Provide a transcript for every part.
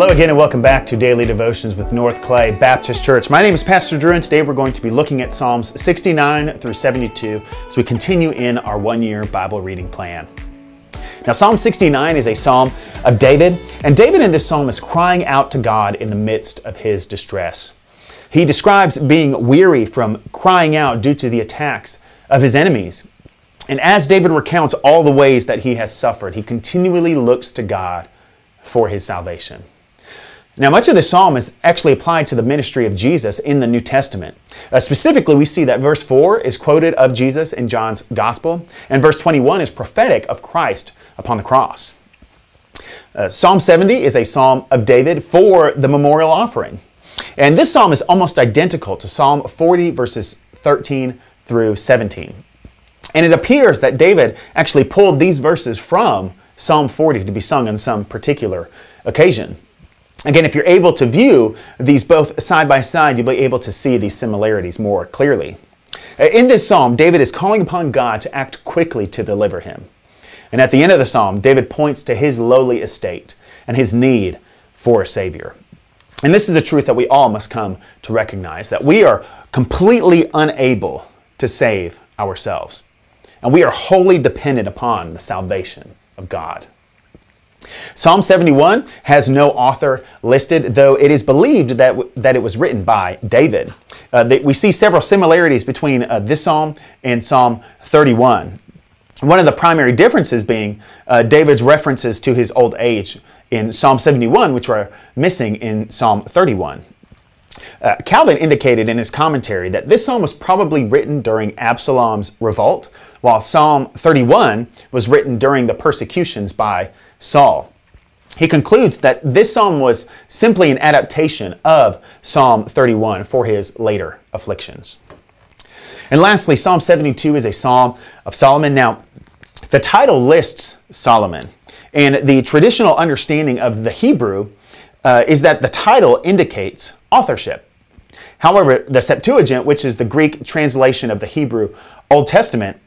Hello again, and welcome back to Daily Devotions with North Clay Baptist Church. My name is Pastor Drew, and today we're going to be looking at Psalms 69 through 72 as we continue in our one year Bible reading plan. Now, Psalm 69 is a psalm of David, and David in this psalm is crying out to God in the midst of his distress. He describes being weary from crying out due to the attacks of his enemies. And as David recounts all the ways that he has suffered, he continually looks to God for his salvation. Now, much of this psalm is actually applied to the ministry of Jesus in the New Testament. Uh, specifically, we see that verse 4 is quoted of Jesus in John's Gospel, and verse 21 is prophetic of Christ upon the cross. Uh, psalm 70 is a psalm of David for the memorial offering. And this psalm is almost identical to Psalm 40, verses 13 through 17. And it appears that David actually pulled these verses from Psalm 40 to be sung on some particular occasion. Again, if you're able to view these both side by side, you'll be able to see these similarities more clearly. Uh, in this psalm, David is calling upon God to act quickly to deliver him. And at the end of the psalm, David points to his lowly estate and his need for a Savior. And this is a truth that we all must come to recognize that we are completely unable to save ourselves. And we are wholly dependent upon the salvation of God. Psalm 71 has no author listed, though it is believed that, that it was written by David. Uh, we see several similarities between uh, this psalm and Psalm 31. One of the primary differences being uh, David's references to his old age in Psalm 71, which are missing in Psalm 31. Uh, Calvin indicated in his commentary that this psalm was probably written during Absalom's revolt, while Psalm 31 was written during the persecutions by Saul. He concludes that this psalm was simply an adaptation of Psalm 31 for his later afflictions. And lastly, Psalm 72 is a psalm of Solomon. Now, the title lists Solomon, and the traditional understanding of the Hebrew uh, is that the title indicates authorship. However, the Septuagint, which is the Greek translation of the Hebrew Old Testament,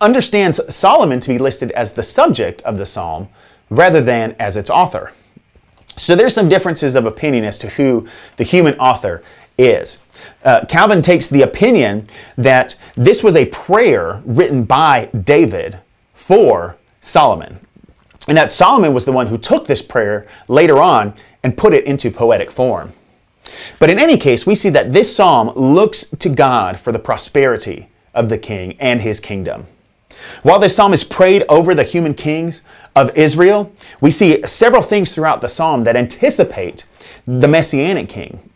understands Solomon to be listed as the subject of the psalm rather than as its author. So there's some differences of opinion as to who the human author is. Uh, Calvin takes the opinion that this was a prayer written by David for Solomon, and that Solomon was the one who took this prayer later on and put it into poetic form. But in any case, we see that this psalm looks to God for the prosperity of the king and his kingdom. While this psalm is prayed over the human kings of Israel, we see several things throughout the psalm that anticipate the messianic king.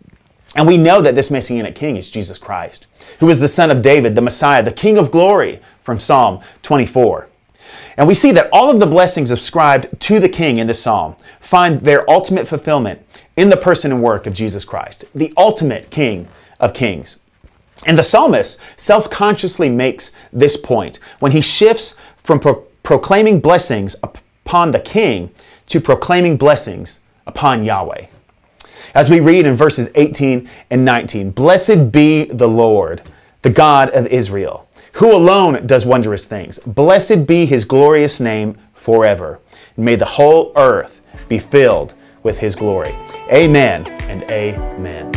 And we know that this messianic king is Jesus Christ, who is the son of David, the Messiah, the king of glory from Psalm 24. And we see that all of the blessings ascribed to the king in this psalm find their ultimate fulfillment in the person and work of Jesus Christ, the ultimate king of kings. And the psalmist self consciously makes this point when he shifts from pro- proclaiming blessings upon the king to proclaiming blessings upon Yahweh. As we read in verses 18 and 19, Blessed be the Lord, the God of Israel, who alone does wondrous things. Blessed be his glorious name forever. And may the whole earth be filled with his glory. Amen and amen.